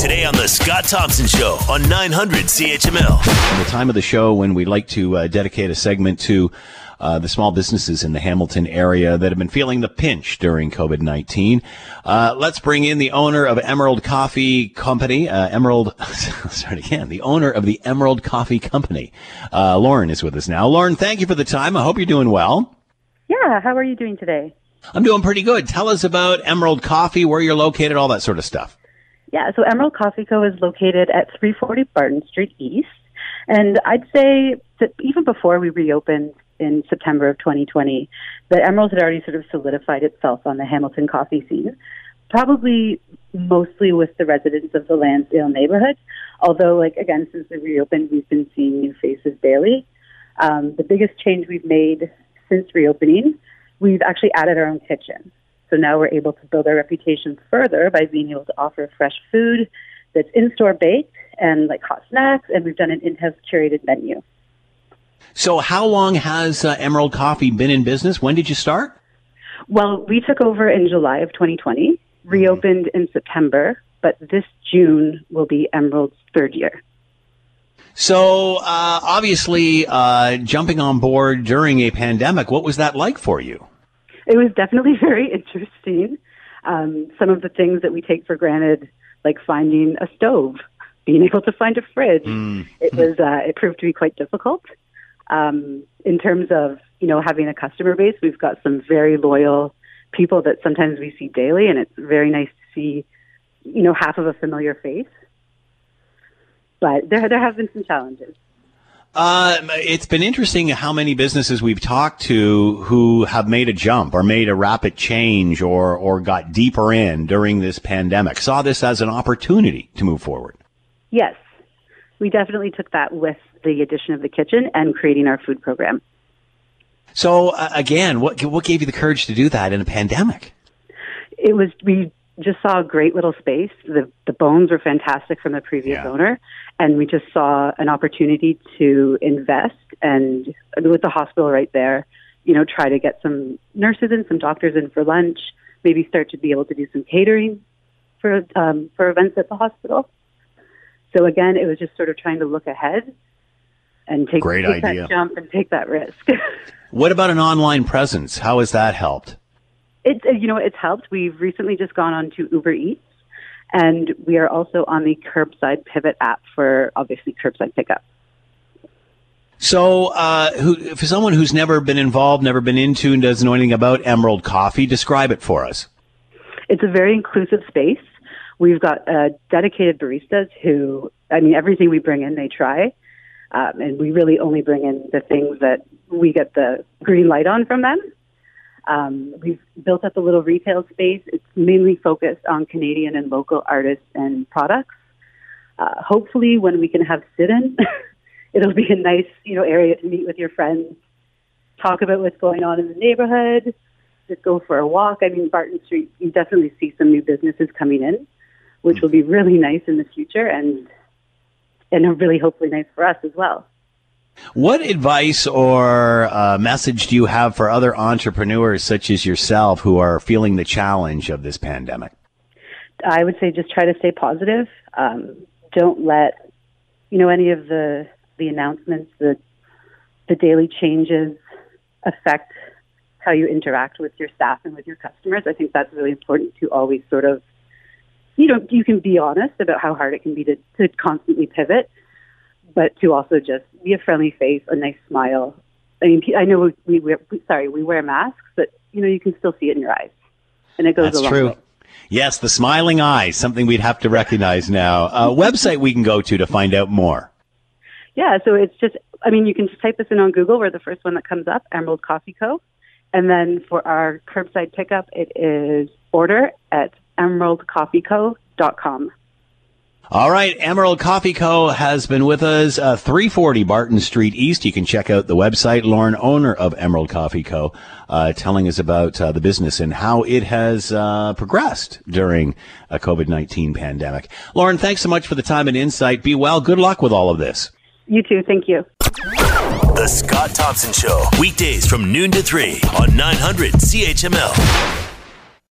Today on The Scott Thompson Show on 900 CHML. The time of the show when we like to uh, dedicate a segment to uh, the small businesses in the Hamilton area that have been feeling the pinch during COVID 19. Uh, let's bring in the owner of Emerald Coffee Company, uh, Emerald, start again, the owner of the Emerald Coffee Company. Uh, Lauren is with us now. Lauren, thank you for the time. I hope you're doing well. Yeah, how are you doing today? I'm doing pretty good. Tell us about Emerald Coffee, where you're located, all that sort of stuff. Yeah, so Emerald Coffee Co. is located at 340 Barton Street East. And I'd say that even before we reopened in September of 2020, that Emerald had already sort of solidified itself on the Hamilton coffee scene, probably mostly with the residents of the Landsdale neighborhood. Although, like, again, since we reopened, we've been seeing new faces daily. Um, the biggest change we've made since reopening, we've actually added our own kitchen. So now we're able to build our reputation further by being able to offer fresh food that's in-store baked and like hot snacks, and we've done an in-house curated menu. So, how long has uh, Emerald Coffee been in business? When did you start? Well, we took over in July of 2020, reopened in September, but this June will be Emerald's third year. So, uh, obviously, uh, jumping on board during a pandemic, what was that like for you? It was definitely very interesting. Um, some of the things that we take for granted, like finding a stove, being able to find a fridge, mm. it was uh, it proved to be quite difficult. Um, in terms of you know having a customer base, we've got some very loyal people that sometimes we see daily, and it's very nice to see you know half of a familiar face. But there there have been some challenges. Uh, it's been interesting how many businesses we've talked to who have made a jump or made a rapid change or, or got deeper in during this pandemic. Saw this as an opportunity to move forward. Yes, we definitely took that with the addition of the kitchen and creating our food program. So uh, again, what what gave you the courage to do that in a pandemic? It was we just saw a great little space. The the bones were fantastic from the previous yeah. owner, and we just saw an opportunity to invest and with the hospital right there, you know, try to get some nurses and some doctors in for lunch, maybe start to be able to do some catering for um, for events at the hospital. So again, it was just sort of trying to look ahead and take, Great take idea. that jump and take that risk. what about an online presence? How has that helped? It, you know, it's helped. We've recently just gone on to Uber Eats, and we are also on the Curbside Pivot app for obviously curbside pickup. So, uh, who, for someone who's never been involved, never been into, and doesn't know anything about Emerald Coffee, describe it for us. It's a very inclusive space. We've got uh, dedicated baristas who, I mean, everything we bring in, they try. Um, and we really only bring in the things that we get the green light on from them. Um, we've built up a little retail space. It's mainly focused on Canadian and local artists and products. Uh, hopefully, when we can have sit-in, it'll be a nice, you know, area to meet with your friends, talk about what's going on in the neighborhood, just go for a walk. I mean, Barton Street, you definitely see some new businesses coming in, which will be really nice in the future, and and really hopefully nice for us as well. What advice or uh, message do you have for other entrepreneurs such as yourself who are feeling the challenge of this pandemic? I would say just try to stay positive. Um, don't let you know any of the the announcements, the the daily changes affect how you interact with your staff and with your customers. I think that's really important to always sort of you know you can be honest about how hard it can be to, to constantly pivot but to also just be a friendly face, a nice smile. I mean, I know we, we wear, sorry, we wear masks, but you know, you can still see it in your eyes, and it goes. That's true. Way. Yes, the smiling eyes, something we'd have to recognize now. A website we can go to to find out more. Yeah, so it's just, I mean, you can just type this in on Google. We're the first one that comes up, Emerald Coffee Co. And then for our curbside pickup, it is order at emeraldcoffeeco.com. All right, Emerald Coffee Co. has been with us, uh, 340 Barton Street East. You can check out the website. Lauren, owner of Emerald Coffee Co., uh, telling us about uh, the business and how it has uh, progressed during a COVID 19 pandemic. Lauren, thanks so much for the time and insight. Be well. Good luck with all of this. You too. Thank you. The Scott Thompson Show, weekdays from noon to 3 on 900 CHML.